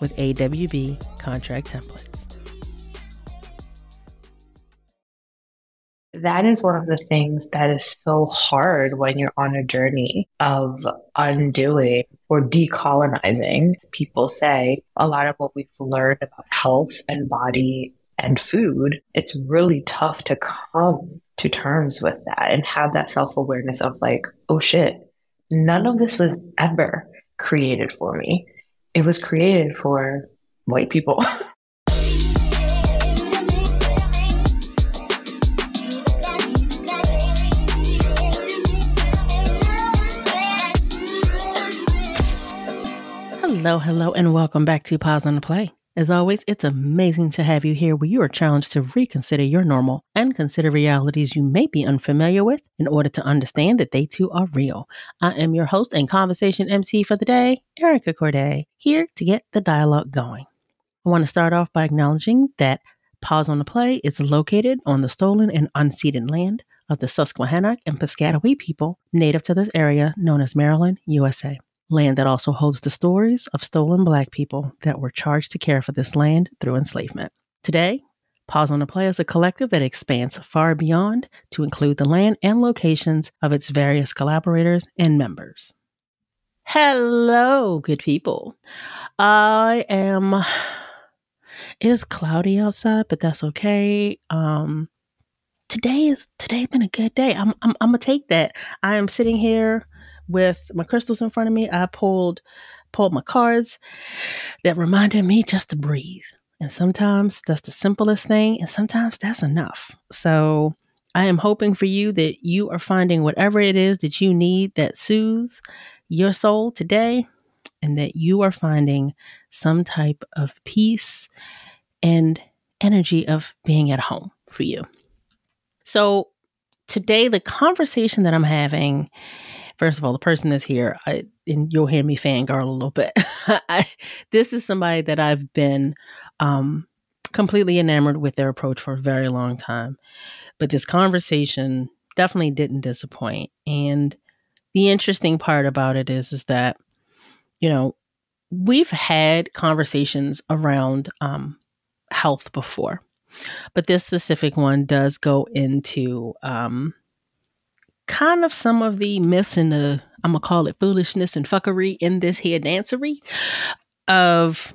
with AWB contract templates. That is one of the things that is so hard when you're on a journey of undoing or decolonizing. People say a lot of what we've learned about health and body and food, it's really tough to come to terms with that and have that self awareness of like, oh shit, none of this was ever created for me. It was created for white people. Hello, hello, and welcome back to Pause on the Play. As always, it's amazing to have you here where you are challenged to reconsider your normal and consider realities you may be unfamiliar with in order to understand that they too are real. I am your host and conversation MC for the day, Erica Courdae, here to get the dialogue going. I want to start off by acknowledging that Pause on the Play is located on the stolen and unceded land of the Susquehannock and Piscataway people native to this area known as Maryland, USA land that also holds the stories of stolen black people that were charged to care for this land through enslavement. Today, Pause on the Play is a collective that expands far beyond to include the land and locations of its various collaborators and members. Hello, good people. I am. It is cloudy outside, but that's okay. Um, today is today's been a good day. I'm I'm, I'm gonna take that. I am sitting here with my crystals in front of me. I pulled pulled my cards that reminded me just to breathe. And sometimes that's the simplest thing, and sometimes that's enough. So I am hoping for you that you are finding whatever it is that you need that soothes your soul today, and that you are finding some type of peace and energy of being at home for you. So, today, the conversation that I'm having First of all, the person that's here, I, and you'll hear me fangirl a little bit. I, this is somebody that I've been um, completely enamored with their approach for a very long time. But this conversation definitely didn't disappoint. And the interesting part about it is, is that, you know, we've had conversations around um, health before, but this specific one does go into um, kind of some of the myths and the I'm gonna call it foolishness and fuckery in this here dancery of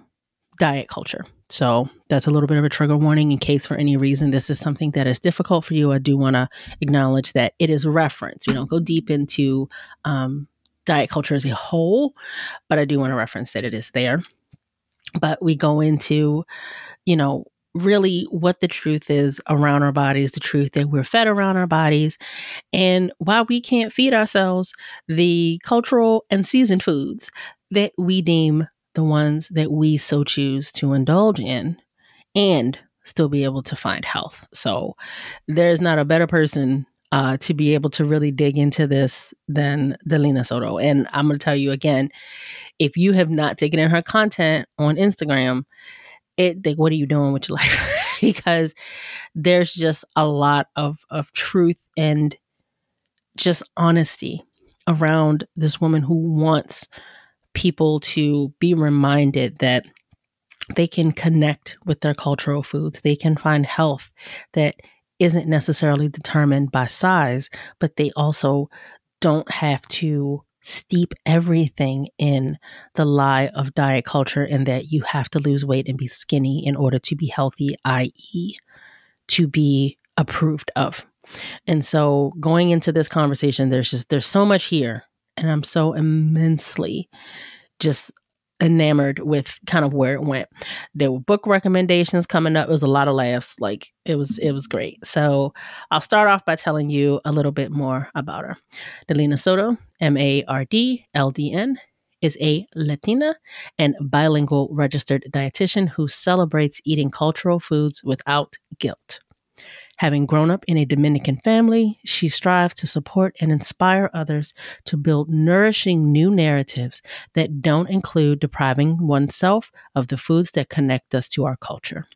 diet culture. So that's a little bit of a trigger warning in case for any reason this is something that is difficult for you. I do want to acknowledge that it is reference. We don't go deep into um, diet culture as a whole, but I do want to reference that it is there. But we go into, you know, really what the truth is around our bodies, the truth that we're fed around our bodies, and why we can't feed ourselves the cultural and seasoned foods that we deem the ones that we so choose to indulge in and still be able to find health. So there's not a better person uh, to be able to really dig into this than Dalina Soto. And I'm going to tell you again, if you have not taken in her content on Instagram, it like what are you doing with your life? Because there's just a lot of of truth and just honesty around this woman who wants people to be reminded that they can connect with their cultural foods. They can find health that isn't necessarily determined by size but they also don't have to steep everything in the lie of diet culture and that you have to lose weight and be skinny in order to be healthy, i.e., to be approved of. And so going into this conversation, there's just there's so much here. And I'm so immensely just enamored with kind of where it went. There were book recommendations coming up. It was a lot of laughs. Like it was it was great. So I'll start off by telling you a little bit more about her. Dalina Soto, M A R D L D N, is a Latina and bilingual registered dietitian who celebrates eating cultural foods without guilt. Having grown up in a Dominican family, she strives to support and inspire others to build nourishing new narratives that don't include depriving oneself of the foods that connect us to our culture.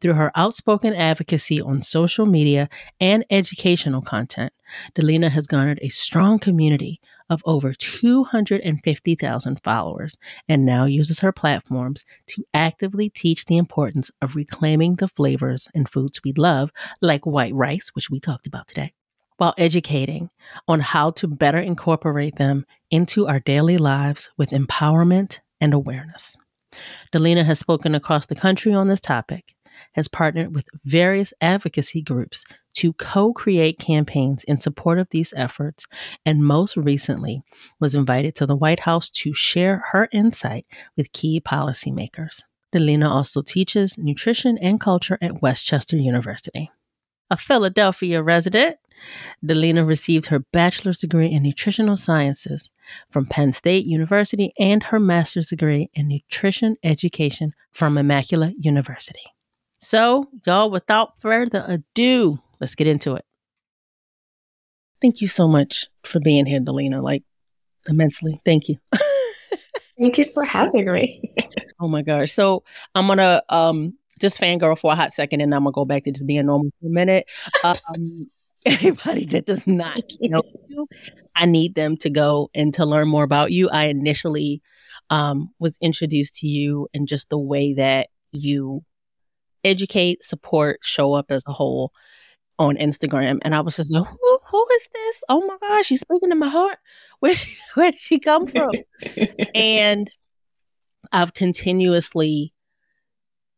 Through her outspoken advocacy on social media and educational content, Dalina has garnered a strong community of over 250,000 followers and now uses her platforms to actively teach the importance of reclaiming the flavors and foods we love, like white rice, which we talked about today, while educating on how to better incorporate them into our daily lives with empowerment and awareness. Dalina has spoken across the country on this topic has partnered with various advocacy groups to co create campaigns in support of these efforts, and most recently was invited to the White House to share her insight with key policymakers. Dalina also teaches nutrition and culture at West Chester University. A Philadelphia resident, Dalina received her bachelor's degree in nutritional sciences from Penn State University and her master's degree in nutrition education from Immaculata University. So, y'all, without further ado, let's get into it. Thank you so much for being here, Dalina. Like, immensely. Thank you. Thank you for having me. oh my gosh. So, I'm going to um, just fangirl for a hot second and I'm going to go back to just being normal for a minute. Um, anybody that does not know you, I need them to go and to learn more about you. I initially um, was introduced to you and just the way that you educate, support, show up as a whole on Instagram. And I was just like, who, who is this? Oh my gosh, she's speaking to my heart. Where she, where did she come from? and I've continuously,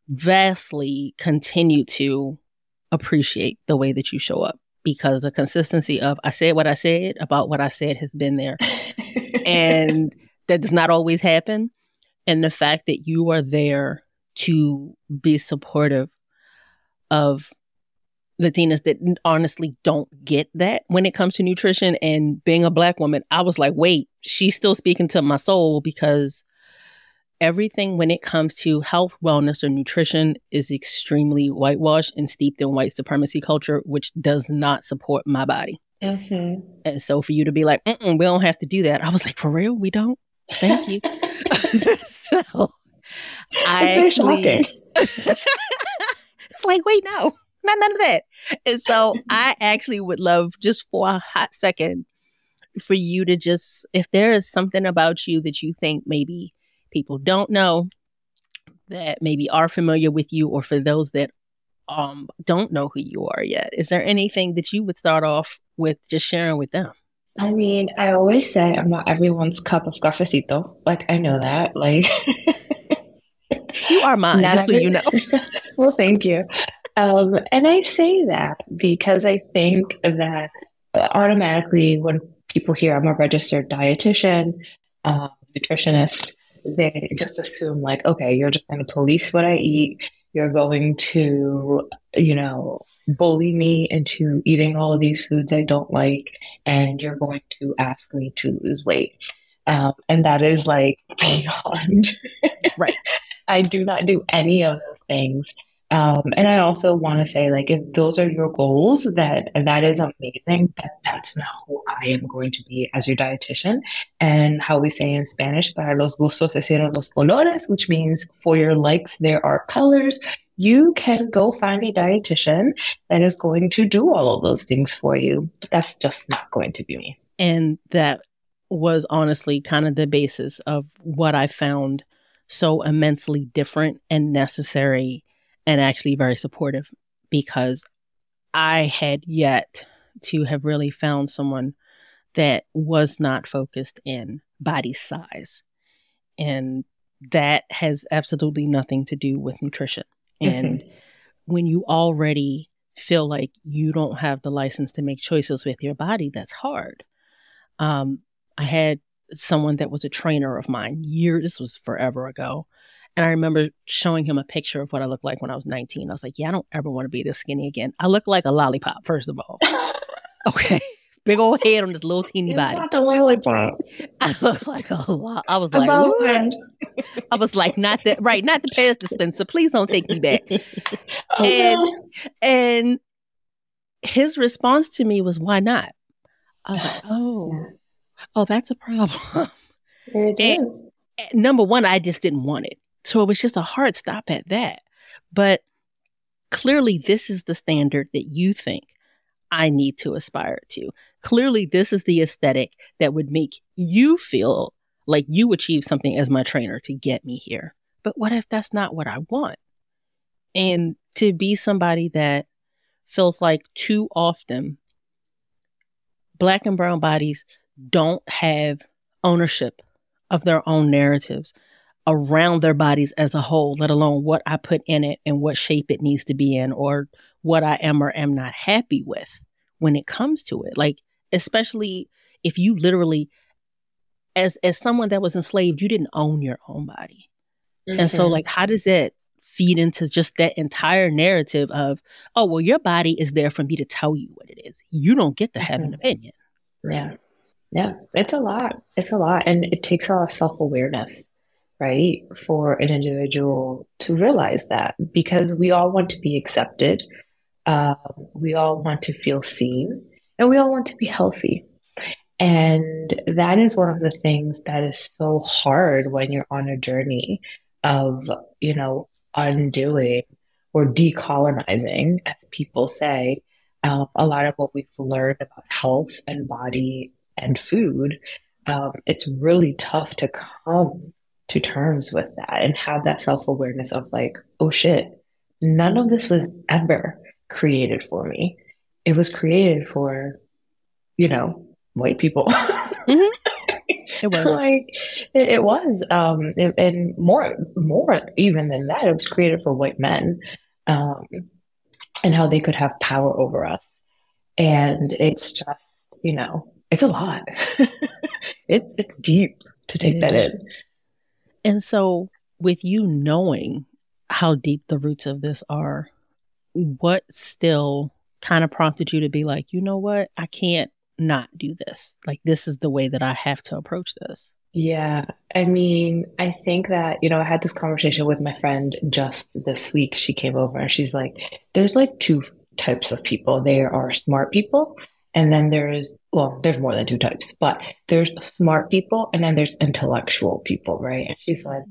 vastly continued to appreciate the way that you show up because the consistency of I said what I said about what I said has been there. and that does not always happen. And the fact that you are there to be supportive of Latinas that honestly don't get that when it comes to nutrition and being a black woman. I was like, wait, she's still speaking to my soul because everything when it comes to health, wellness, or nutrition is extremely whitewashed and steeped in white supremacy culture, which does not support my body. Mm-hmm. And so for you to be like, we don't have to do that, I was like, for real, we don't. Thank you. so I it's actually, shocking. it's like, wait, no, not none of that. And so I actually would love just for a hot second for you to just, if there is something about you that you think maybe people don't know, that maybe are familiar with you, or for those that um don't know who you are yet, is there anything that you would start off with just sharing with them? I mean, I always say I'm not everyone's cup of cafecito. Like I know that. Like You are mine, just so you know. well, thank you. Um, and I say that because I think that automatically when people hear I'm a registered dietitian, uh, nutritionist, they just assume like, okay, you're just going to police what I eat. You're going to, you know, bully me into eating all of these foods I don't like, and you're going to ask me to lose weight. Um, and that is like beyond right I do not do any of those things. Um, and I also want to say, like, if those are your goals, that that is amazing. But that's not who I am going to be as your dietitian. And how we say in Spanish, para los gustos se hicieron los colores, which means for your likes there are colors. You can go find a dietitian that is going to do all of those things for you. That's just not going to be me. And that was honestly kind of the basis of what I found so immensely different and necessary and actually very supportive because I had yet to have really found someone that was not focused in body size. And that has absolutely nothing to do with nutrition. And mm-hmm. when you already feel like you don't have the license to make choices with your body, that's hard. Um, I had someone that was a trainer of mine years, this was forever ago. And I remember showing him a picture of what I looked like when I was 19. I was like, yeah, I don't ever want to be this skinny again. I look like a lollipop, first of all. okay. Big old head on this little teeny body. Not the lollipop. I look like a lot. I was like, I was like, not that right, not the Pez dispenser. Please don't take me back. oh, and and his response to me was, "Why not?" I was like, "Oh, oh, that's a problem." It and, is. Eh, number one, I just didn't want it. So it was just a hard stop at that. But clearly, this is the standard that you think I need to aspire to. Clearly, this is the aesthetic that would make you feel like you achieved something as my trainer to get me here. But what if that's not what I want? And to be somebody that feels like too often black and brown bodies don't have ownership of their own narratives around their bodies as a whole, let alone what I put in it and what shape it needs to be in or what I am or am not happy with when it comes to it. Like, especially if you literally, as as someone that was enslaved, you didn't own your own body. Mm-hmm. And so, mm-hmm. like, how does that feed into just that entire narrative of, oh, well, your body is there for me to tell you what it is. You don't get to have mm-hmm. an opinion. Yeah. Yeah. It's a lot. It's a lot. And it takes a lot of self awareness right? For an individual to realize that because we all want to be accepted, uh, we all want to feel seen, and we all want to be healthy. And that is one of the things that is so hard when you're on a journey of, you know, undoing or decolonizing, as people say. Um, a lot of what we've learned about health and body and food, um, it's really tough to come to terms with that and have that self awareness of like, oh shit, none of this was ever created for me. It was created for, you know, white people. mm-hmm. It was like it, it was, um, it, and more, more even than that, it was created for white men, um, and how they could have power over us. And it's just, you know, it's a lot. it's it's deep to take it that is. in. And so, with you knowing how deep the roots of this are, what still kind of prompted you to be like, you know what? I can't not do this. Like, this is the way that I have to approach this. Yeah. I mean, I think that, you know, I had this conversation with my friend just this week. She came over and she's like, there's like two types of people. There are smart people and then there's, well, there's more than two types, but there's smart people and then there's intellectual people, right? And she's like,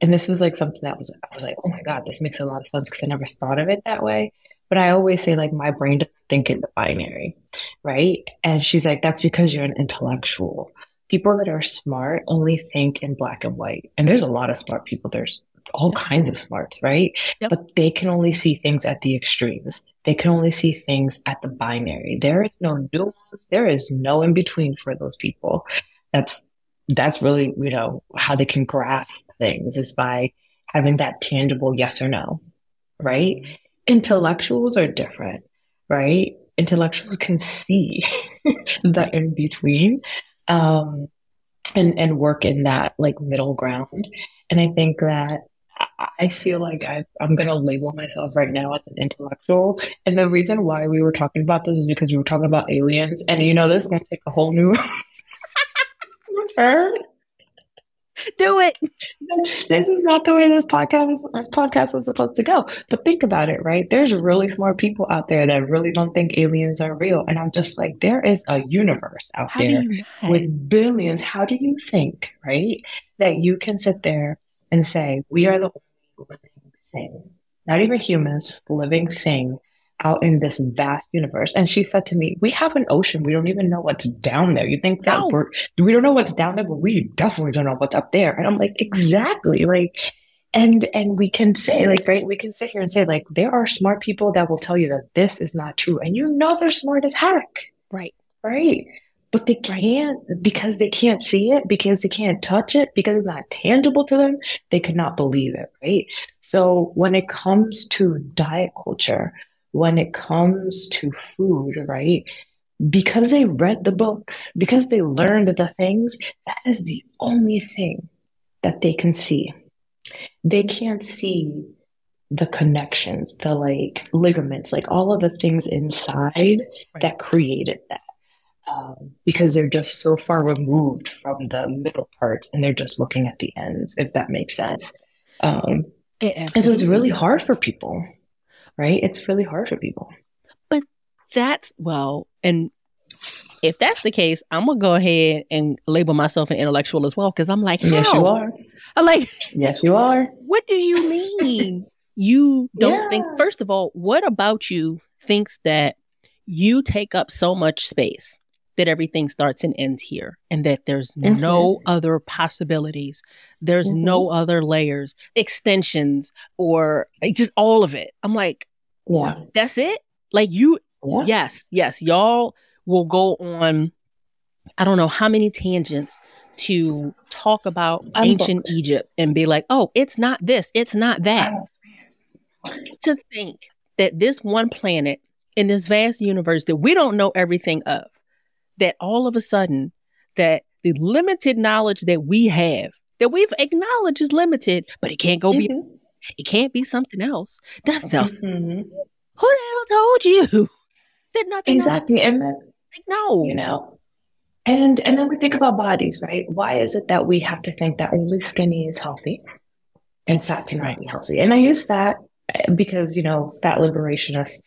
and this was like something that was, I was like, oh my God, this makes a lot of sense because I never thought of it that way. But I always say, like, my brain doesn't think in the binary, right? And she's like, that's because you're an intellectual. People that are smart only think in black and white. And there's a lot of smart people. There's all kinds of smarts, right? Yep. But they can only see things at the extremes. They can only see things at the binary. There is no nuance. There is no in between for those people. That's that's really you know how they can grasp things is by having that tangible yes or no, right? Intellectuals are different, right? Intellectuals can see the in between. Um, and and work in that like middle ground. And I think that I feel like I, I'm going to label myself right now as an intellectual. And the reason why we were talking about this is because we were talking about aliens. And you know, this is going to take a whole new turn. Do it. This is not the way this podcast podcast was supposed to go. But think about it, right? There's really smart people out there that really don't think aliens are real, and I'm just like, there is a universe out How there with billions. How do you think, right, that you can sit there and say, we are the living thing, not even humans, just living thing out in this vast universe. And she said to me, We have an ocean. We don't even know what's down there. You think that no. we're, we don't know what's down there, but we definitely don't know what's up there. And I'm like, Exactly. Like, and and we can say like right we can sit here and say like there are smart people that will tell you that this is not true and you know they're smart as heck right right but they can't because they can't see it, because they can't touch it, because it's not tangible to them. They cannot believe it, right? So when it comes to diet culture, when it comes to food, right? Because they read the books, because they learned the things, that is the only thing that they can see. They can't see the connections, the like ligaments, like all of the things inside right. that created that um, because they're just so far removed from the middle part and they're just looking at the ends, if that makes sense. Um, and so it's really hard for people, right? It's really hard for people. But that's, well, and if that's the case, I'm gonna go ahead and label myself an intellectual as well because I'm like, How? yes, you are. I'm like, yes, you are. What do you mean? you don't yeah. think. First of all, what about you thinks that you take up so much space that everything starts and ends here and that there's mm-hmm. no other possibilities. There's mm-hmm. no other layers, extensions, or just all of it. I'm like, yeah, that's it. Like you, yeah. yes, yes, y'all will go on, I don't know how many tangents to talk about I'm ancient booked. Egypt and be like, oh, it's not this, it's not that. To think that this one planet in this vast universe that we don't know everything of that all of a sudden that the limited knowledge that we have that we've acknowledged is limited, but it can't go mm-hmm. be it can't be something else. Nothing else. Mm-hmm. Who the hell told you that nothing exactly? Else? And then like, no, you know, and and then we think about bodies, right? Why is it that we have to think that only skinny is healthy and fat cannot right. be healthy? And I use fat eh, because you know fat liberationists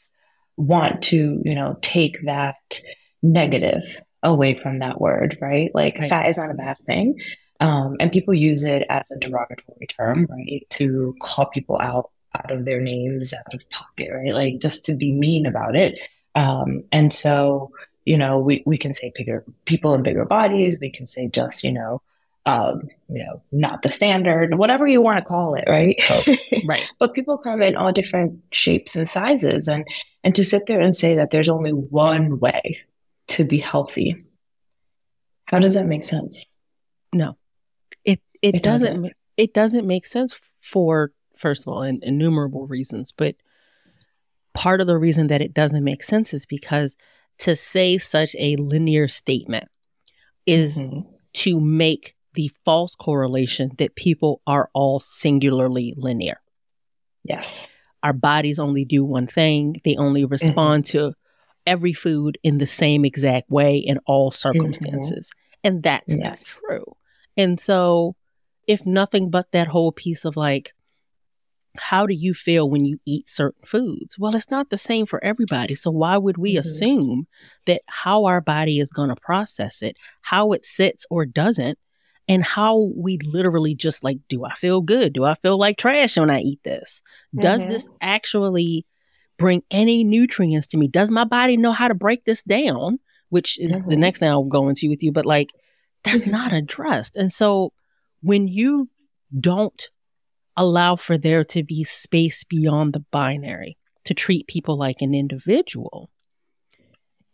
want to you know take that negative away from that word, right? Like right. fat is not a bad thing. Um, and people use it as a derogatory term, right? To call people out out of their names, out of pocket, right? Like just to be mean about it. Um, and so, you know, we, we can say bigger people in bigger bodies. We can say just, you know, um, you know, not the standard, whatever you want to call it, right? Oh, right. but people come in all different shapes and sizes, and and to sit there and say that there's only one way to be healthy. How does that make sense? No. It it, it doesn't, doesn't it doesn't make sense for first of all in, innumerable reasons, but part of the reason that it doesn't make sense is because to say such a linear statement is mm-hmm. to make the false correlation that people are all singularly linear. Yes. Our bodies only do one thing, they only respond mm-hmm. to every food in the same exact way in all mm-hmm. circumstances. Mm-hmm. And that's yes. not true. And so, if nothing but that whole piece of like, how do you feel when you eat certain foods? Well, it's not the same for everybody. So, why would we mm-hmm. assume that how our body is going to process it, how it sits or doesn't, and how we literally just like, do I feel good? Do I feel like trash when I eat this? Does mm-hmm. this actually bring any nutrients to me? Does my body know how to break this down? Which is mm-hmm. the next thing I'll go into with you, but like that's mm-hmm. not addressed. And so when you don't allow for there to be space beyond the binary to treat people like an individual,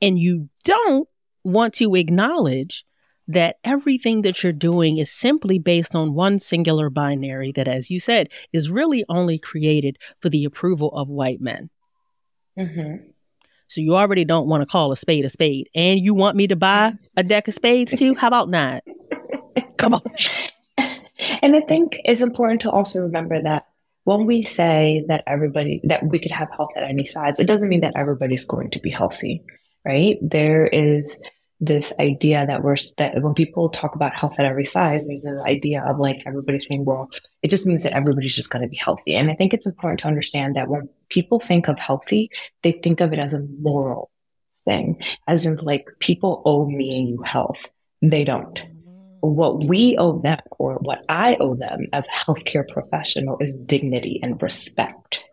and you don't want to acknowledge that everything that you're doing is simply based on one singular binary that, as you said, is really only created for the approval of white men. Mm-hmm. So you already don't want to call a spade a spade, and you want me to buy a deck of spades too? How about not? Come on. And I think it's important to also remember that when we say that everybody that we could have health at any size, it doesn't mean that everybody's going to be healthy, right? There is this idea that we're that when people talk about health at every size, there's an idea of like everybody saying, well, it just means that everybody's just going to be healthy. And I think it's important to understand that when people think of healthy, they think of it as a moral thing, as in like people owe me and you health. They don't. What we owe them, or what I owe them as a healthcare professional, is dignity and respect.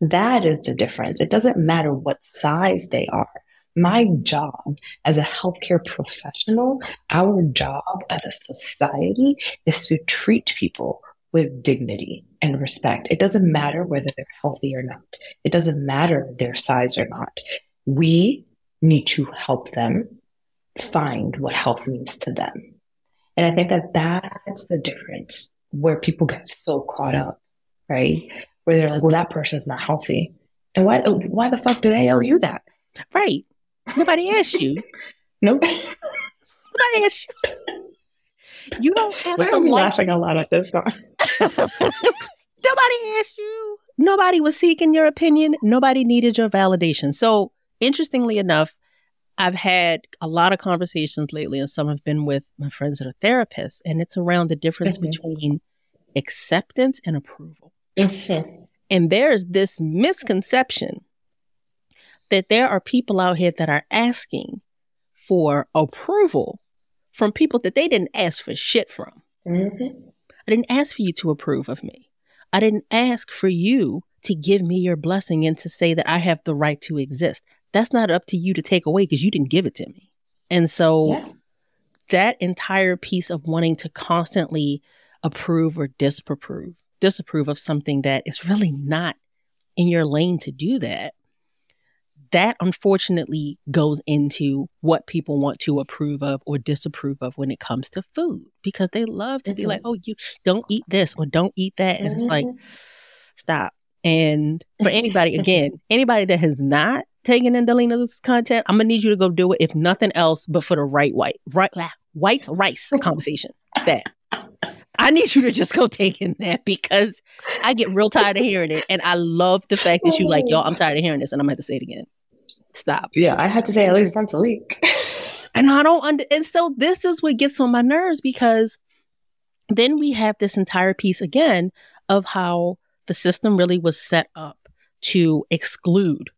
That is the difference. It doesn't matter what size they are my job as a healthcare professional, our job as a society is to treat people with dignity and respect. It doesn't matter whether they're healthy or not. It doesn't matter their size or not. We need to help them find what health means to them. And I think that that's the difference where people get so caught up, right? Where they're like, well, that person's not healthy. And why, why the fuck do they owe you that? Right. Nobody asked you. nope. Nobody asked you. You don't have Why to are we like laughing a lot at this one? Nobody asked you. Nobody was seeking your opinion. Nobody needed your validation. So, interestingly enough, I've had a lot of conversations lately, and some have been with my friends that are therapists, and it's around the difference Mhm. between acceptance and approval. Mhm. And there's this misconception that there are people out here that are asking for approval from people that they didn't ask for shit from. Mhm. I didn't ask for you to approve of me. I didn't ask for you to give me your blessing and to say that I have the right to exist. That's not up to you to take away because you didn't give it to me. And so Yeah. that entire piece of wanting to constantly approve or disapprove, disapprove of something that is really not in your lane to do that, that unfortunately goes into what people want to approve of or disapprove of when it comes to food because they love to be Mhm. like, oh, you don't eat this or don't eat that. And it's like, Mhm. stop. And for anybody, again, anybody that has not taken in Dalina's content, I'm gonna need you to go do it, if nothing else, but for the right white, right, white rice conversation. That I need you to just go take in that because I get real tired of hearing it, and I love the fact that you like, y'all, I'm tired of hearing this, and I'm gonna have to say it again. Stop. Yeah, I had to say at least once a week. And I don't under and so this is what gets on my nerves because then we have this entire piece again of how the system really was set up to exclude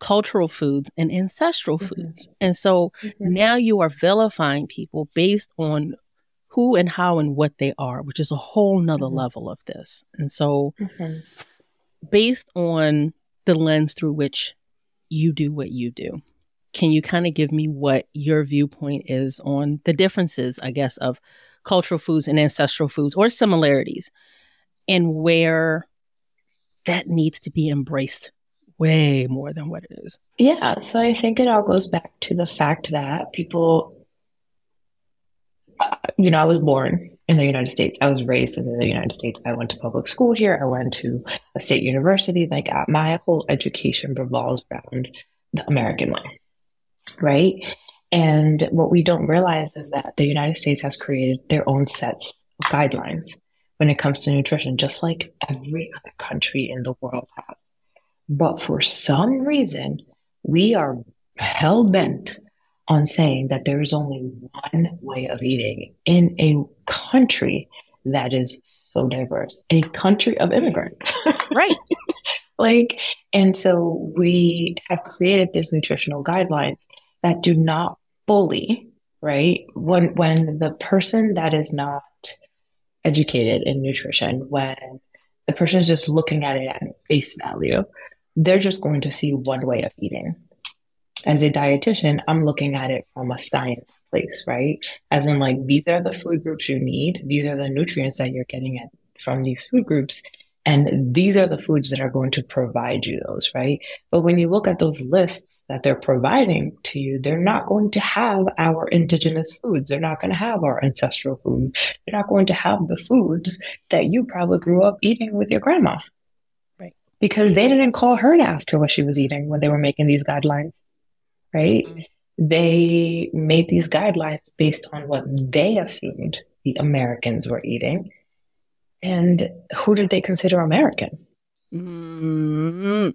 cultural foods and ancestral Mhm. foods. And so now you are vilifying people based on who and how and what they are, which is a whole nother Mhm. level of this. And so Mhm. based on the lens through which you do what you do, can you kind of give me what your viewpoint is on the differences, I guess, of cultural foods and ancestral foods or similarities and where that needs to be embraced way more than what it is? Yeah, so I think it all goes back to the fact that people, uh, you know, I was born in the United States. I was raised in the United States. I went to public school here. I went to a state university. Like uh, my whole education revolves around the American way, right? And what we don't realize is that the United States has created their own set of guidelines when it comes to nutrition, just like every other country in the world has. But for some reason, we are hell bent on saying that there is only one way of eating in a country that is so diverse, a country of immigrants. Right. like, and so we have created these nutritional guidelines that do not fully, right? When when the person that is not educated in nutrition, when the person is just looking at it at face value, they're just going to see one way of eating. As a dietitian, I'm looking at it from a science place, right? As in, like, these are the food groups you need, these are the nutrients that you're getting at from these food groups, and these are the foods that are going to provide you those, right? But when you look at those lists that they're providing to you, they're not going to have our indigenous foods. They're not going to have our ancestral foods. They're not going to have the foods that you probably grew up eating with your grandma. Right. Because they didn't call her to ask her what she was eating when they were making these guidelines, right? Mhm. They made these guidelines based on what they assumed the Americans were eating. And who did they consider American? mm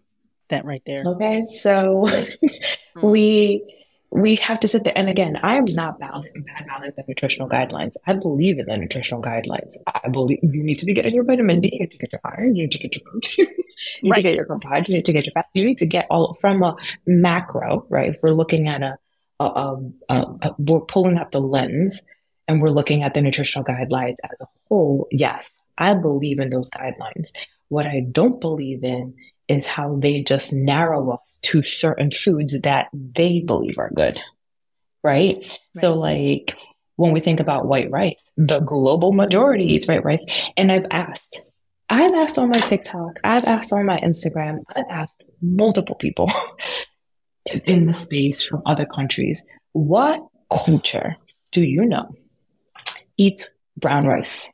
That right there. Okay, so we we have to sit there. And again, I am not bad mouthing the nutritional guidelines. I believe in the nutritional guidelines. I believe you need to be getting your vitamin D, you need to get your iron, you need to get your protein, you need Right. to get your carbohydrates, you need to get your fat. You need to get all from a macro, right? If we're looking at a, a, a, a, a we're pulling up the lens and we're looking at the nutritional guidelines as a whole. Yes, I believe in those guidelines. What I don't believe in is how they just narrow us to certain foods that they believe are good. Right? So, like, when we think about white rice, the global majority eats white rice. And I've asked, I've asked on my TikTok, I've asked on my Instagram, I've asked multiple people in the space from other countries, what culture, do you know, eats brown rice?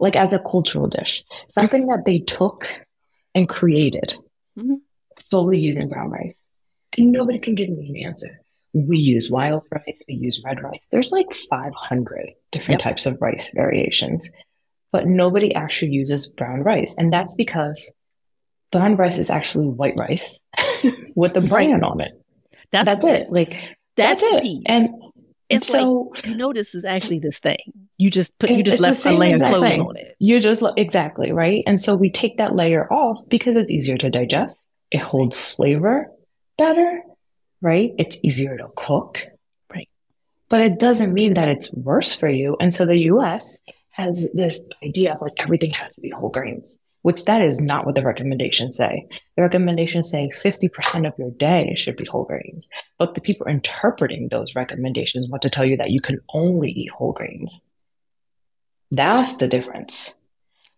Like as a cultural dish, something that they took and created Mhm. solely using brown rice. And nobody can give me an answer. We use wild rice, we use red rice. There's like 500 different Yep. types of rice variations, but nobody actually uses brown rice. And that's because brown rice is actually white rice with the bran on it. That's That's it. Like, That's, that's, it. piece. And it's so like you this is actually this thing. You just put you just left a layer of clothes thing. on it. you just, exactly, right? And so we take that layer off because it's easier to digest. It holds flavor better, right? It's easier to cook. Right. But it doesn't mean that it's worse for you. And so the US has this idea of like everything has to be whole grains, which that is not what the recommendations say. The recommendations say 50% of your day should be whole grains. But the people interpreting those recommendations want to tell you that you can only eat whole grains. That's the difference.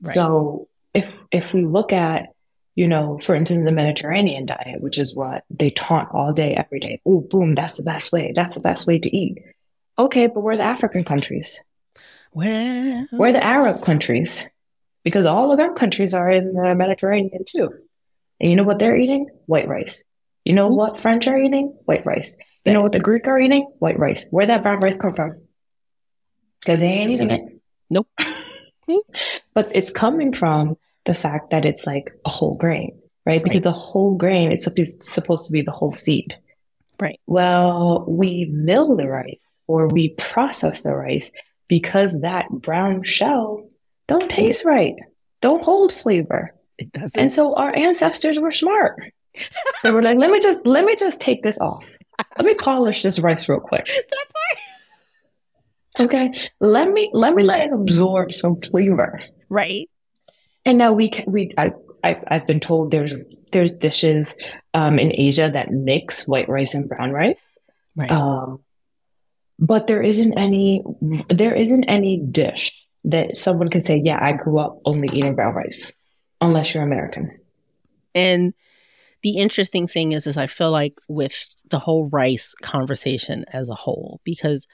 Right. So if if we look at, you know, for instance, the Mediterranean diet, which is what they taunt all day, every day. Oh, boom, that's the best way. That's the best way to eat. Okay, but we're the African countries. Well, We're the Arab countries. Because all of them countries are in the Mediterranean too. And you know what they're eating? White rice. You know hmm? what French are eating? White rice. You know what the Greek are eating? White rice. Where that brown rice come from? Because they ain't eating it. Nope. but it's coming from the fact that it's like a whole grain, right? Because the whole grain, it's supposed to be the whole seed. Right. Well, we mill the rice or we process the rice because that brown shell don't taste right, don't hold flavor. it doesn't. And so our ancestors were smart. They were like, let me just let me just take this off. Let me polish this rice real quick. Okay. Let me let me let it absorb some flavor. right. And now we can we I, I I've been told there's there's dishes um in Asia that mix white rice and brown rice. Right. Um but there isn't any there isn't any dish that someone can say, Yeah, I grew up only eating brown rice. Unless you're American. And the interesting thing is, is I feel like with the whole rice conversation as a whole, because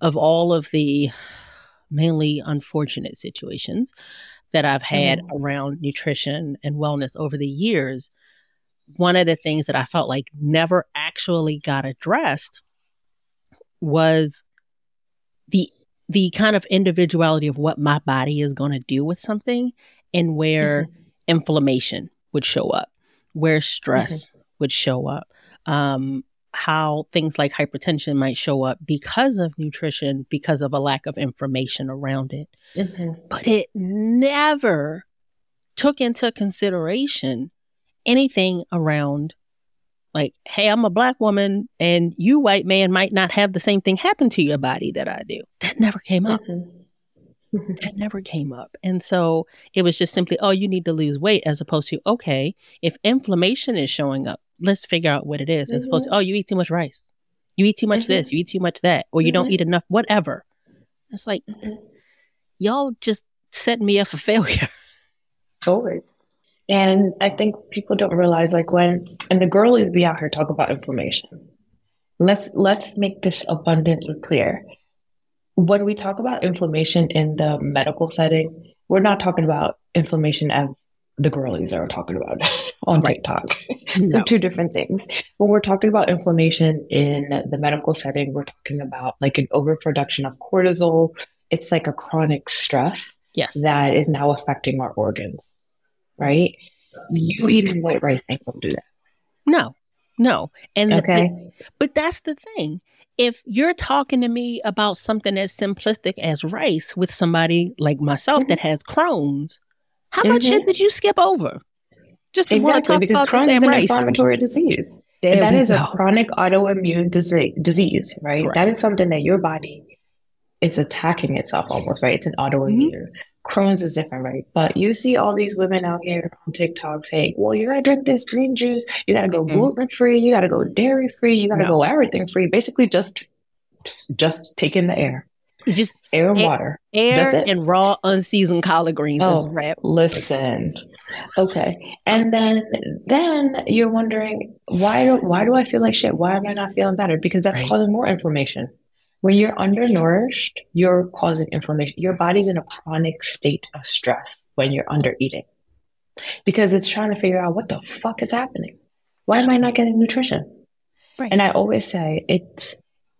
of all of the mainly unfortunate situations that I've had mm-hmm. around nutrition and wellness over the years, one of the things that I felt like never actually got addressed was the the kind of individuality of what my body is going to do with something and where inflammation would show up, where stress would show up, um, how things like hypertension might show up because of nutrition, because of a lack of information around it. Mhm. But it never took into consideration anything around like, hey, I'm a black woman and you white man might not have the same thing happen to your body that I do. That never came up. Mhm. That never came up. And so it was just simply, oh, you need to lose weight, as opposed to, okay, if inflammation is showing up, let's figure out what it is, as opposed to, oh, you eat too much rice. You eat too much Mhm. this, you eat too much that, or you don't Mhm. eat enough, whatever. It's like, Mhm. y'all just set me up for failure. Totally. And I think people don't realize like when and the girlies be out here talk about inflammation. Let's let's make this abundantly clear. When we talk about inflammation in the medical setting, we're not talking about inflammation as the girlies are talking about on Right. TikTok. No. They're two different things. When we're talking about inflammation in the medical setting, we're talking about like an overproduction of cortisol. It's like a chronic stress Yes. that is now affecting our organs, right? You eating white rice ain't gonna do that. No, no. And the- Okay. but that's the thing. If you're talking to me about something as simplistic as rice with somebody like myself that has Crohn's, how much Mhm. shit did you skip over? Just Exactly, because Crohn's is an rice. inflammatory disease. There that is a chronic autoimmune dise- disease, right? Correct. That is something that your body it's attacking itself almost, right? It's an autoimmune. Mm-hmm. Crohn's is different, right? But you see all these women out here on TikTok saying, well, you gotta drink this green juice, you gotta go Mhm. gluten free, you gotta go dairy free, you gotta No. go everything free. Basically just just take in the air. Just Air and water. air and raw unseasoned collard greens Oh. wrap. Listen. Okay. And then then you're wondering why do why do I feel like shit? Why am I not feeling better? Because that's Right. causing more inflammation. When you're undernourished, you're causing inflammation. Your body's in a chronic state of stress when you're under eating because it's trying to figure out what the fuck is happening. Why am I not getting nutrition? Right. And I always say it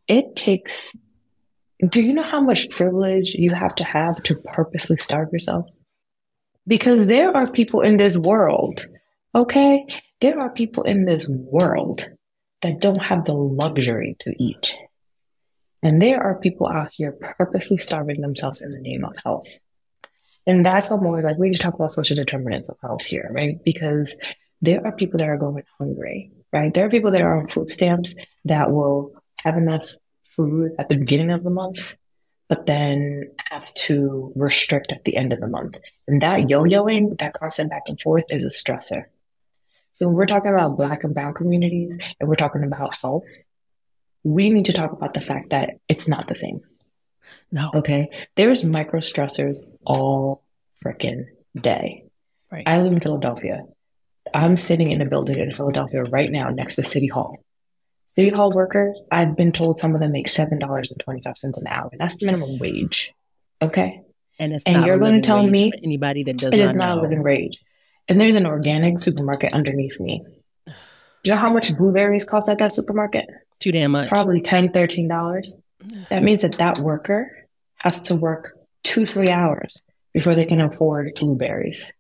it takes do you know how much privilege you have to have to purposely starve yourself? Because there are people in this world, okay? There are people in this world that don't have the luxury to eat. And there are people out here purposely starving themselves in the name of health. And that's what more like we just talk about social determinants of health here, right? Because there are people that are going hungry, right? There are people that are on food stamps that will have enough food at the beginning of the month, but then have to restrict at the end of the month. And that yo-yoing, that constant back and forth is a stressor. So when we're talking about black and brown communities and we're talking about health, we need to talk about the fact that it's not the same. No. Okay. There's micro stressors all freaking day. Right. I live in Philadelphia. I'm sitting in a building in Philadelphia right now next to City Hall. City Hall workers, I've been told some of them make seven dollars and twenty five cents an hour. That's the minimum wage. Okay. And it's and you're going to tell me anybody that does it not is not know. a living wage. And there's an organic supermarket underneath me. Do you know how much blueberries cost at that supermarket? Too damn much. Probably $10, $13. That means that that worker has to work two, three hours before they can afford blueberries.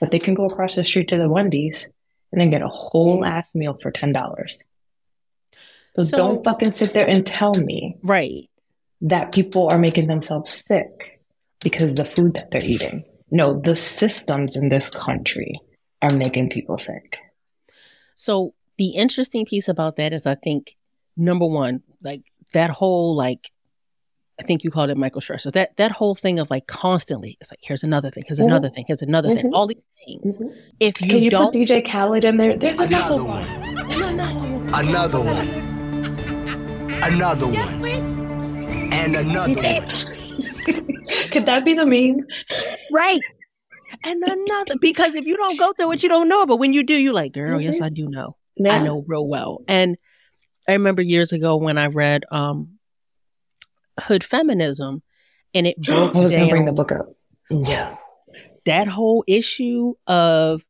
But they can go across the street to the Wendy's and then get a whole ass meal for $10. So, so don't fucking sit there and tell me right that people are making themselves sick because of the food that they're eating. No, the systems in this country are making people sick. So the interesting piece about that is I think number one, like that whole like I think you called it micro stressors. That that whole thing of like constantly, it's like here's another thing, here's mm-hmm. another thing, here's another mm-hmm. thing, all these things. Mm-hmm. If you can you don't, put DJ Khaled in there, there's another, another one. one, another one, another one, and another one. Could that be the meme? Right. And another because if you don't go through it, you don't know. But when you do, you're like, girl, yes, I do know. Yeah. I know real well. And I remember years ago when I read um, Hood Feminism, and it broke I was down. bring the book up. Yeah, that whole issue of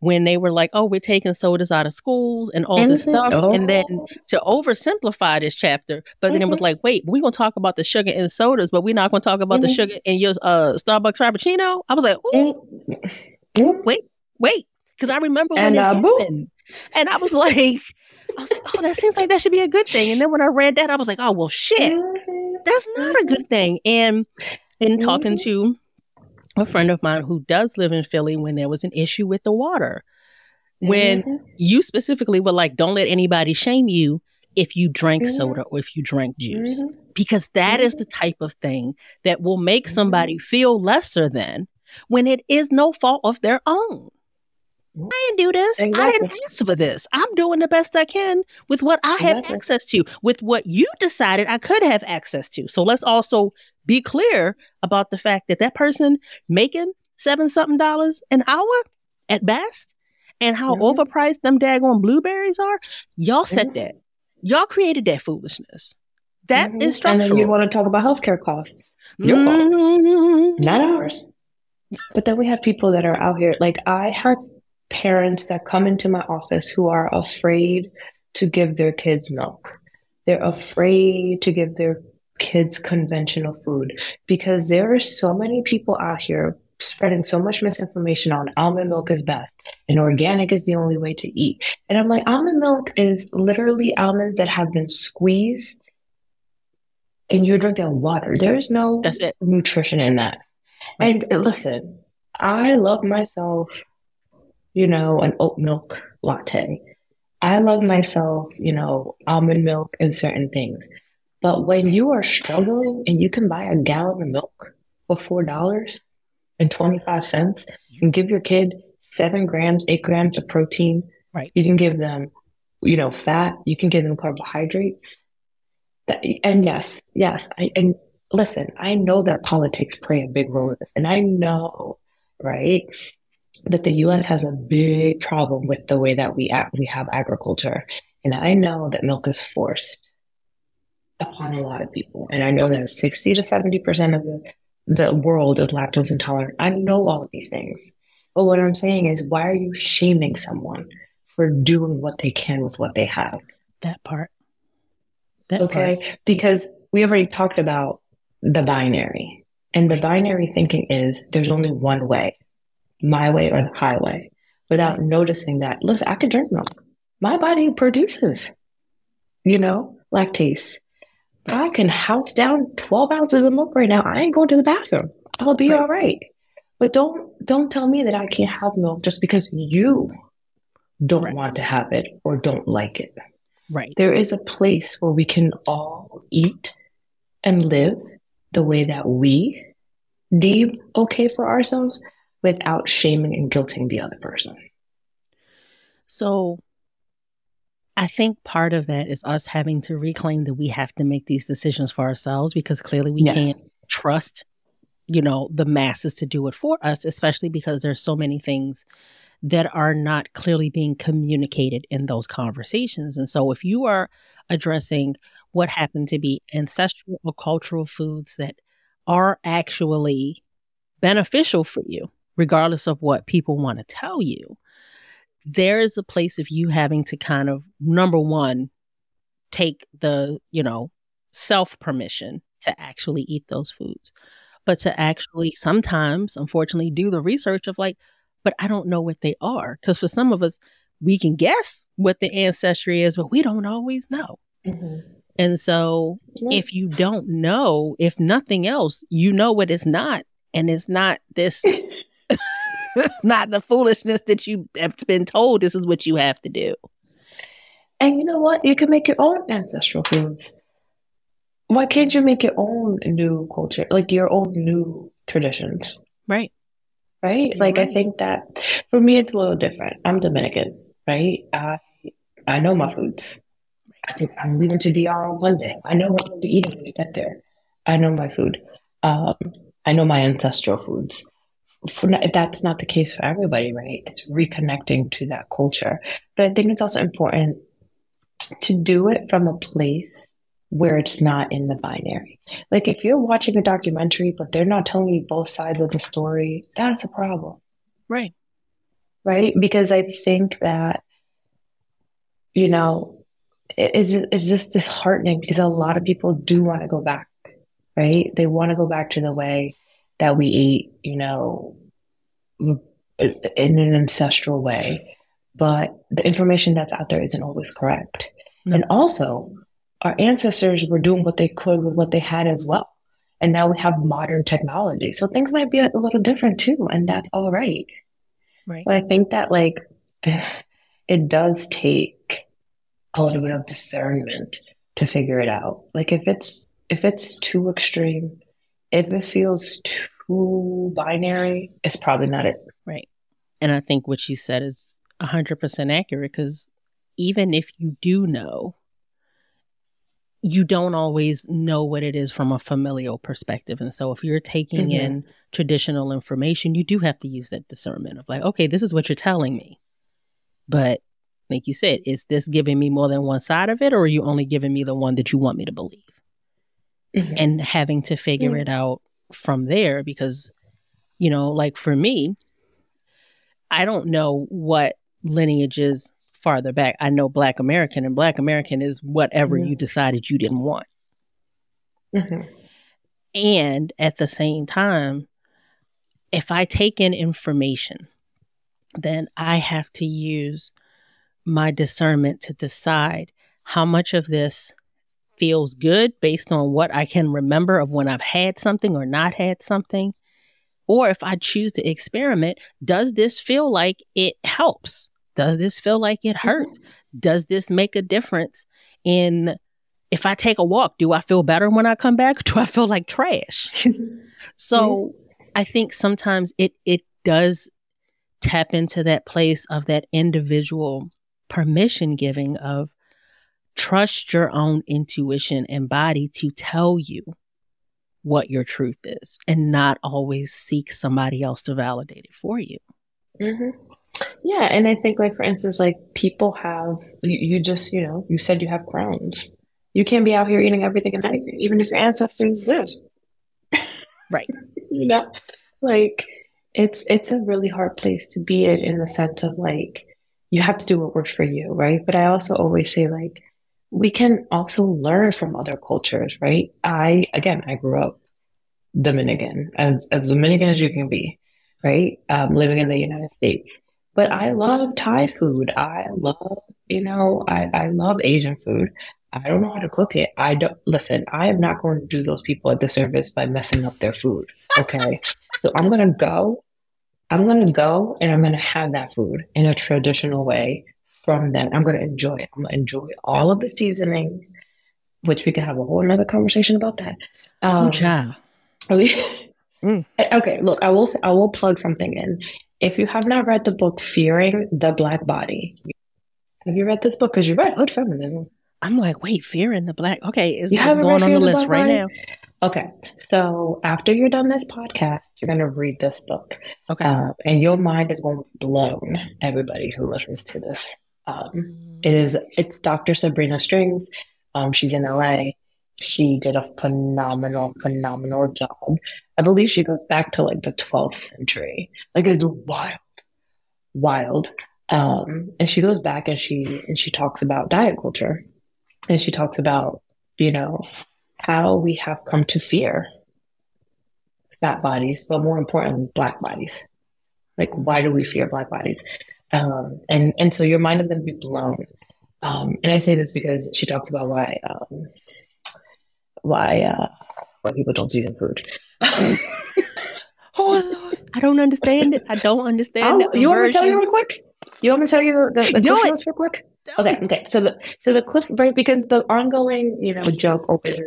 when they were like, "Oh, we're taking sodas out of schools and all this stuff," oh. and then to oversimplify this chapter, but then mm-hmm. it was mm-hmm. like, "Wait, we're gonna talk about the sugar in sodas, but we're not gonna talk about mm-hmm. the sugar in your uh, Starbucks Frappuccino." I was like, mm-hmm. "Wait, wait," because I remember when and, it uh, happened, and I was like, "I was like, oh, that seems like that should be a good thing." And then when I read that, I was like, "Oh, well, shit." Mm-hmm that's not a good thing. And in talking mm-hmm. to a friend of mine who does live in Philly when there was an issue with the water, when mm-hmm. you specifically were like, don't let anybody shame you if you drank mm-hmm. soda or if you drank juice, mm-hmm. because that is the type of thing that will make somebody feel lesser than when it is no fault of their own. I didn't do this. Exactly. I didn't ask for this. I'm doing the best I can with what I have exactly. access to, with what you decided I could have access to. So let's also be clear about the fact that that person making seven something dollars an hour at best and how mm-hmm. overpriced them daggone blueberries are, y'all said mm-hmm. that. Y'all created that foolishness. That mm-hmm. is structural. And then you want to talk about healthcare costs. Your fault. Mm-hmm. Not ours. But then we have people that are out here. Like I heard parents that come into my office who are afraid to give their kids milk. They're afraid to give their kids conventional food because there are so many people out here spreading so much misinformation on almond milk is best and organic is the only way to eat. And I'm like, almond milk is literally almonds that have been squeezed and you're drinking water. There's no That's it. nutrition in that. And listen, I love myself you know, an oat milk latte. I love myself, you know, almond milk and certain things. But when you are struggling and you can buy a gallon of milk for four dollars and twenty five cents, you can give your kid seven grams, eight grams of protein. Right. You can give them, you know, fat. You can give them carbohydrates. That, and yes, yes, I and listen, I know that politics play a big role in this, and I know, right, that the U.S. has a big problem with the way that we act, we have agriculture, and I know that milk is forced. upon a lot of people. And I know that 60 to 70% of the, the world is lactose intolerant. I know all of these things. But what I'm saying is, why are you shaming someone for doing what they can with what they have? That part. That okay. Part. Because we already talked about the binary. And the binary thinking is there's only one way, my way or the highway, without noticing that, listen, I can drink milk. My body produces, you know, lactase. I can house down 12 ounces of milk right now. I ain't going to the bathroom. I'll be right. all right. But don't don't tell me that I can't have milk just because you don't right. want to have it or don't like it. Right. There is a place where we can all eat and live the way that we deem okay for ourselves without shaming and guilting the other person. So I think part of that is us having to reclaim that we have to make these decisions for ourselves because clearly we yes. can't trust, you know, the masses to do it for us, especially because there's so many things that are not clearly being communicated in those conversations. And so if you are addressing what happen to be ancestral or cultural foods that are actually beneficial for you, regardless of what people want to tell you, there is a place of you having to kind of, number one, take the, you know, self permission to actually eat those foods, but to actually sometimes, unfortunately, do the research of like, but I don't know what they are. Because for some of us, we can guess what the ancestry is, but we don't always know. Mm-hmm. And so, if you don't know, if nothing else, you know what it's not. And it's not this, not the foolishness that you have been told this is what you have to do. And you know what? You can make your own ancestral foods. Why can't you make your own new culture, like your own new traditions? Right right? You're like right. I think that for me it's a little different. I'm Dominican, right? I I know my foods. I am leaving to DR on Monday. I know what I'm going to be eating when I get there. I know my food. Um, I know my ancestral foods. For, that's not the case for everybody, right? It's reconnecting to that culture. But I think it's also important to do it from a place where it's not in the binary. Like if you're watching a documentary, but they're not telling you both sides of the story, that's a problem. Right. Right. Because I think that, you know, it's, it's just disheartening because a lot of people do want to go back, right? They want to go back to the way that we ate, you know, in an ancestral way. But the information that's out there isn't always correct. No. And also, our ancestors were doing what they could with what they had as well. And now we have modern technology. So things might be a little different too. And that's all right. Right. But I think that like it does take a little bit of discernment to figure it out. Like if it's if it's too extreme, if it feels too binary, it's probably not it. Right. And I think what you said is 100% accurate because even if you do know you don't always know what it is from a familial perspective. And so if you're taking mm-hmm. in traditional information, you do have to use that discernment of like, okay, this is what you're telling me. But like you said, is this giving me more than one side of it, or are you only giving me the one that you want me to believe? Mm-hmm. And having to figure mm-hmm. it out from there because, you know, like for me, I don't know what lineages farther back, I know Black American, and Black American is whatever mm-hmm. you decided you didn't want. Mm-hmm. And at the same time, if I take in information, then I have to use my discernment to decide how much of this feels good based on what I can remember of when I've had something or not had something. Or if I choose to experiment, does this feel like it helps? Does this feel like it hurts? Mm-hmm. Does this make a difference in if I take a walk, do I feel better when I come back? Do I feel like trash? so I think sometimes it it does tap into that place of that individual permission giving of trust your own intuition and body to tell you what your truth is and not always seek somebody else to validate it for you. Mm-hmm. Yeah, and I think like for instance, like people have you, you just you know you said you have Crohn's. You can't be out here eating everything and anything, even if your ancestors did. Right. you know, like it's it's a really hard place to be in in the sense of like you have to do what works for you, right? But I also always say like we can also learn from other cultures, right? I again, I grew up Dominican, as as Dominican as you can be, right? Um, living in the United States. But I love Thai food. I love, you know, I, I love Asian food. I don't know how to cook it. I don't listen, I am not going to do those people a disservice by messing up their food. Okay. so I'm gonna go, I'm gonna go and I'm gonna have that food in a traditional way from that. I'm gonna enjoy it. I'm gonna enjoy all of the seasoning, which we could have a whole another conversation about that. Um, oh, child. mm. Okay, look, I will say, I will plug something in. If you have not read the book Fearing the Black Body, have you read this book? Because you read Hood Feminism. I'm like, wait, Fearing the Black. Okay, is you haven't going on the, the list right now? Okay, so after you're done this podcast, you're going to read this book. Okay, uh, and your mind is going to be blown. Everybody who listens to this, um, it is. It's Dr. Sabrina Strings. Um, she's in LA she did a phenomenal, phenomenal job. I believe she goes back to like the 12th century. Like it's wild, wild. Um, and she goes back and she and she talks about diet culture, and she talks about you know how we have come to fear fat bodies, but more importantly, black bodies. Like why do we fear black bodies? Um, and and so your mind is going to be blown. Um, and I say this because she talks about why um, why uh, why people don't season food. oh, I don't understand it. I don't understand it. You want me to tell you real quick? You want me to tell you the, the, cliff notes real quick? Okay, okay. So the so the cliff break because the ongoing you know joke opens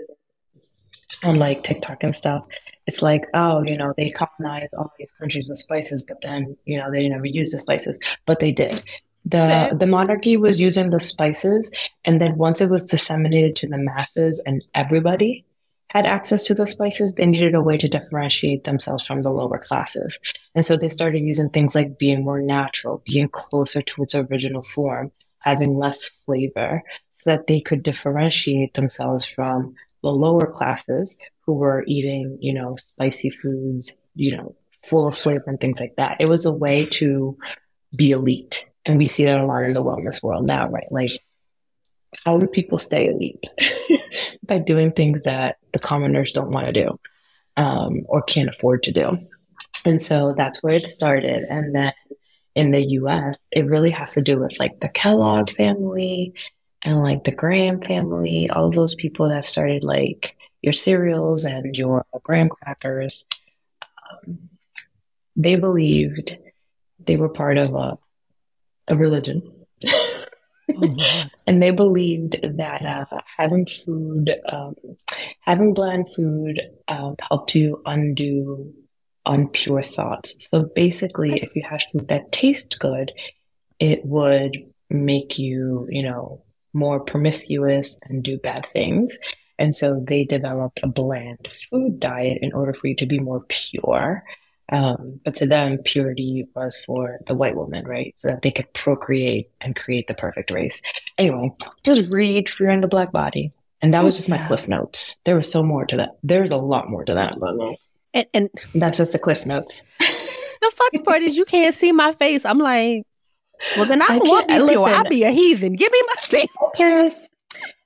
on like TikTok and stuff. It's like, oh, you know, they colonized all these countries with spices, but then you know they never used the spices, but they did. The the monarchy was using the spices and then once it was disseminated to the masses and everybody had access to the spices they needed a way to differentiate themselves from the lower classes. And so they started using things like being more natural being closer to its original form having less flavor so that they could differentiate themselves from the lower classes who were eating you know spicy foods you know full of flavor and things like that it was a way to be elite and we see that a lot in the wellness world now, right? Like, how do people stay elite? By doing things that the commoners don't want to do um, or can't afford to do. And so that's where it started. And then in the US, it really has to do with like the Kellogg family and like the Graham family, all of those people that started like your cereals and your graham crackers. Um, they believed they were part of a a religion. oh, and they believed that uh, having food, um, having bland food, um, helped you undo unpure thoughts. So basically, if you had food that tastes good, it would make you, you know, more promiscuous and do bad things. And so they developed a bland food diet in order for you to be more pure. Um, but to them, purity was for the white woman, right? So that they could procreate and create the perfect race. Anyway, just read Fear the Black Body. And that was just my cliff notes. There was so more to that. There's a lot more to that, but and, and that's just the cliff notes. the funny part is you can't see my face. I'm like, well, then I, I want to be listen, pure. I'll be a heathen. Give me my face. Okay.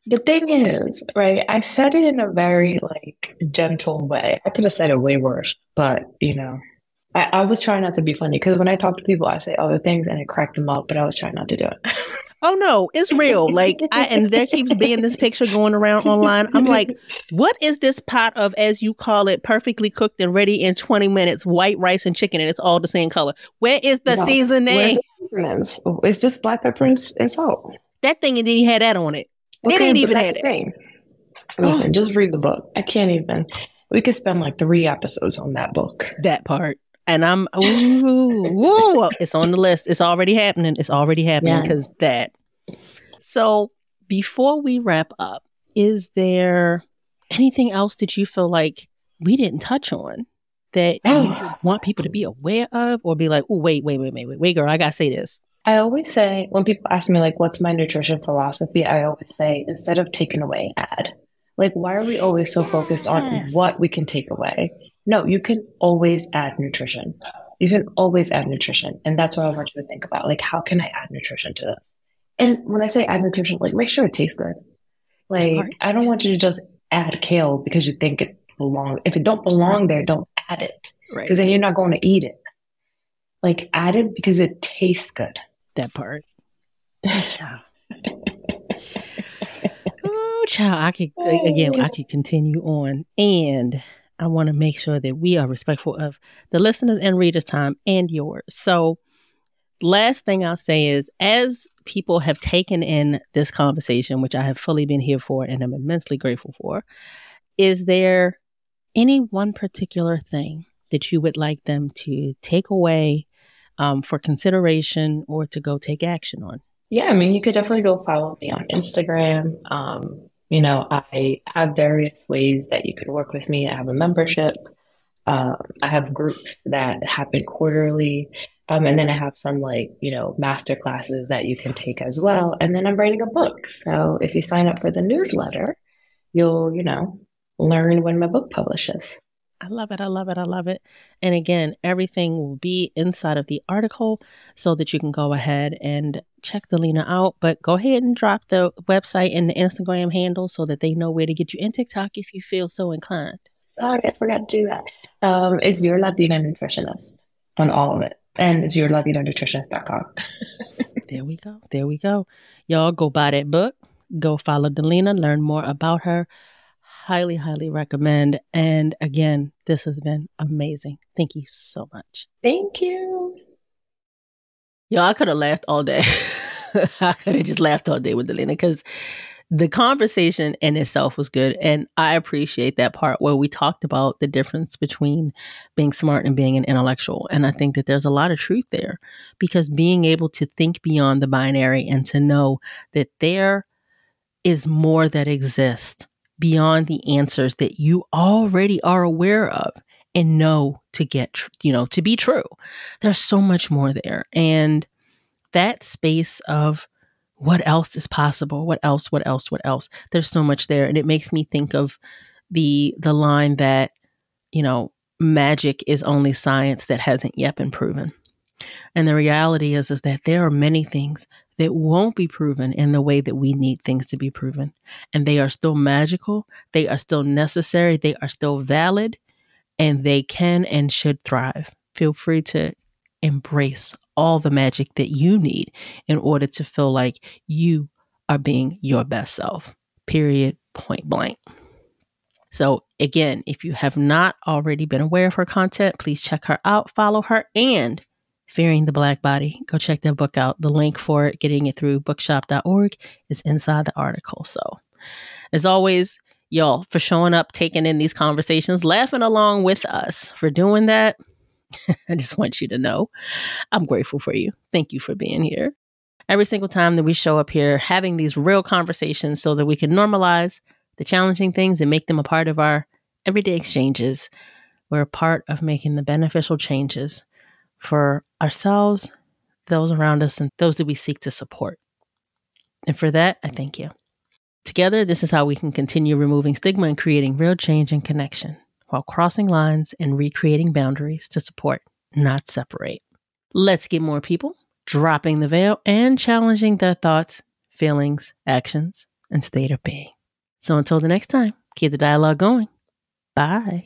The thing is, right? I said it in a very like gentle way. I could have said it way worse, but you know, I, I was trying not to be funny because when I talk to people, I say other things and it cracked them up, but I was trying not to do it. Oh no, it's real. Like, I, and there keeps being this picture going around online. I'm like, what is this pot of, as you call it, perfectly cooked and ready in 20 minutes, white rice and chicken, and it's all the same color? Where is the no, seasoning? It's just black pepper and, and salt. That thing and then he had that on it. Okay, it didn't even have that. Listen, just read the book. I can't even. We could spend like three episodes on that book. That part and I'm ooh, it's on the list. It's already happening. It's already happening because yeah. that. So before we wrap up, is there anything else that you feel like we didn't touch on that you oh. want people to be aware of, or be like, oh wait, wait, wait, wait, wait, wait, girl, I gotta say this. I always say when people ask me like what's my nutrition philosophy, I always say instead of taking away, add. Like why are we always so focused on what we can take away? No, you can always add nutrition. You can always add nutrition. And that's what I want you to think about. Like how can I add nutrition to this? And when I say add nutrition, like make sure it tastes good. Like I don't want you to just add kale because you think it belongs. If it don't belong there, don't add it. Right. Because then you're not going to eat it. Like add it because it tastes good. That part. Child. oh, child. I could again. I could continue on, and I want to make sure that we are respectful of the listeners and readers' time and yours. So, last thing I'll say is, as people have taken in this conversation, which I have fully been here for, and I'm immensely grateful for, is there any one particular thing that you would like them to take away um, for consideration or to go take action on? Yeah, I mean, you could definitely go follow me on Instagram. Um, you know, I have various ways that you can work with me. I have a membership. Um, I have groups that happen quarterly. Um, and then I have some like, you know, master classes that you can take as well. And then I'm writing a book. So if you sign up for the newsletter, you'll, you know, learn when my book publishes. I love it. I love it. I love it. And again, everything will be inside of the article so that you can go ahead and check Dalina out. But go ahead and drop the website and the Instagram handle so that they know where to get you in TikTok if you feel so inclined. Sorry, I forgot to do that. Um, it's your Latina nutritionist on all of it. And it's your Latina nutritionist.com. there we go. There we go. Y'all go buy that book. Go follow Dalina, learn more about her highly, highly recommend. And again, this has been amazing. Thank you so much. Thank you. Yo, I could have laughed all day. I could have just laughed all day with Dalina because the conversation in itself was good. And I appreciate that part where we talked about the difference between being smart and being an intellectual. And I think that there's a lot of truth there because being able to think beyond the binary and to know that there is more that exists beyond the answers that you already are aware of and know to get, tr- you know, to be true. There's so much more there. And that space of what else is possible? What else? What else? What else? There's so much there. And it makes me think of the the line that, you know, magic is only science that hasn't yet been proven. And the reality is is that there are many things that won't be proven in the way that we need things to be proven. And they are still magical, they are still necessary, they are still valid, and they can and should thrive. Feel free to embrace all the magic that you need in order to feel like you are being your best self. Period, point blank. So, again, if you have not already been aware of her content, please check her out, follow her, and Fearing the Black Body. Go check that book out. The link for it, getting it through bookshop.org, is inside the article. So, as always, y'all, for showing up, taking in these conversations, laughing along with us, for doing that. I just want you to know I'm grateful for you. Thank you for being here. Every single time that we show up here, having these real conversations so that we can normalize the challenging things and make them a part of our everyday exchanges. We're a part of making the beneficial changes for ourselves, those around us, and those that we seek to support. And for that, I thank you. Together, this is how we can continue removing stigma and creating real change and connection while crossing lines and recreating boundaries to support, not separate. Let's get more people dropping the veil and challenging their thoughts, feelings, actions, and state of being. So until the next time, keep the dialogue going. Bye.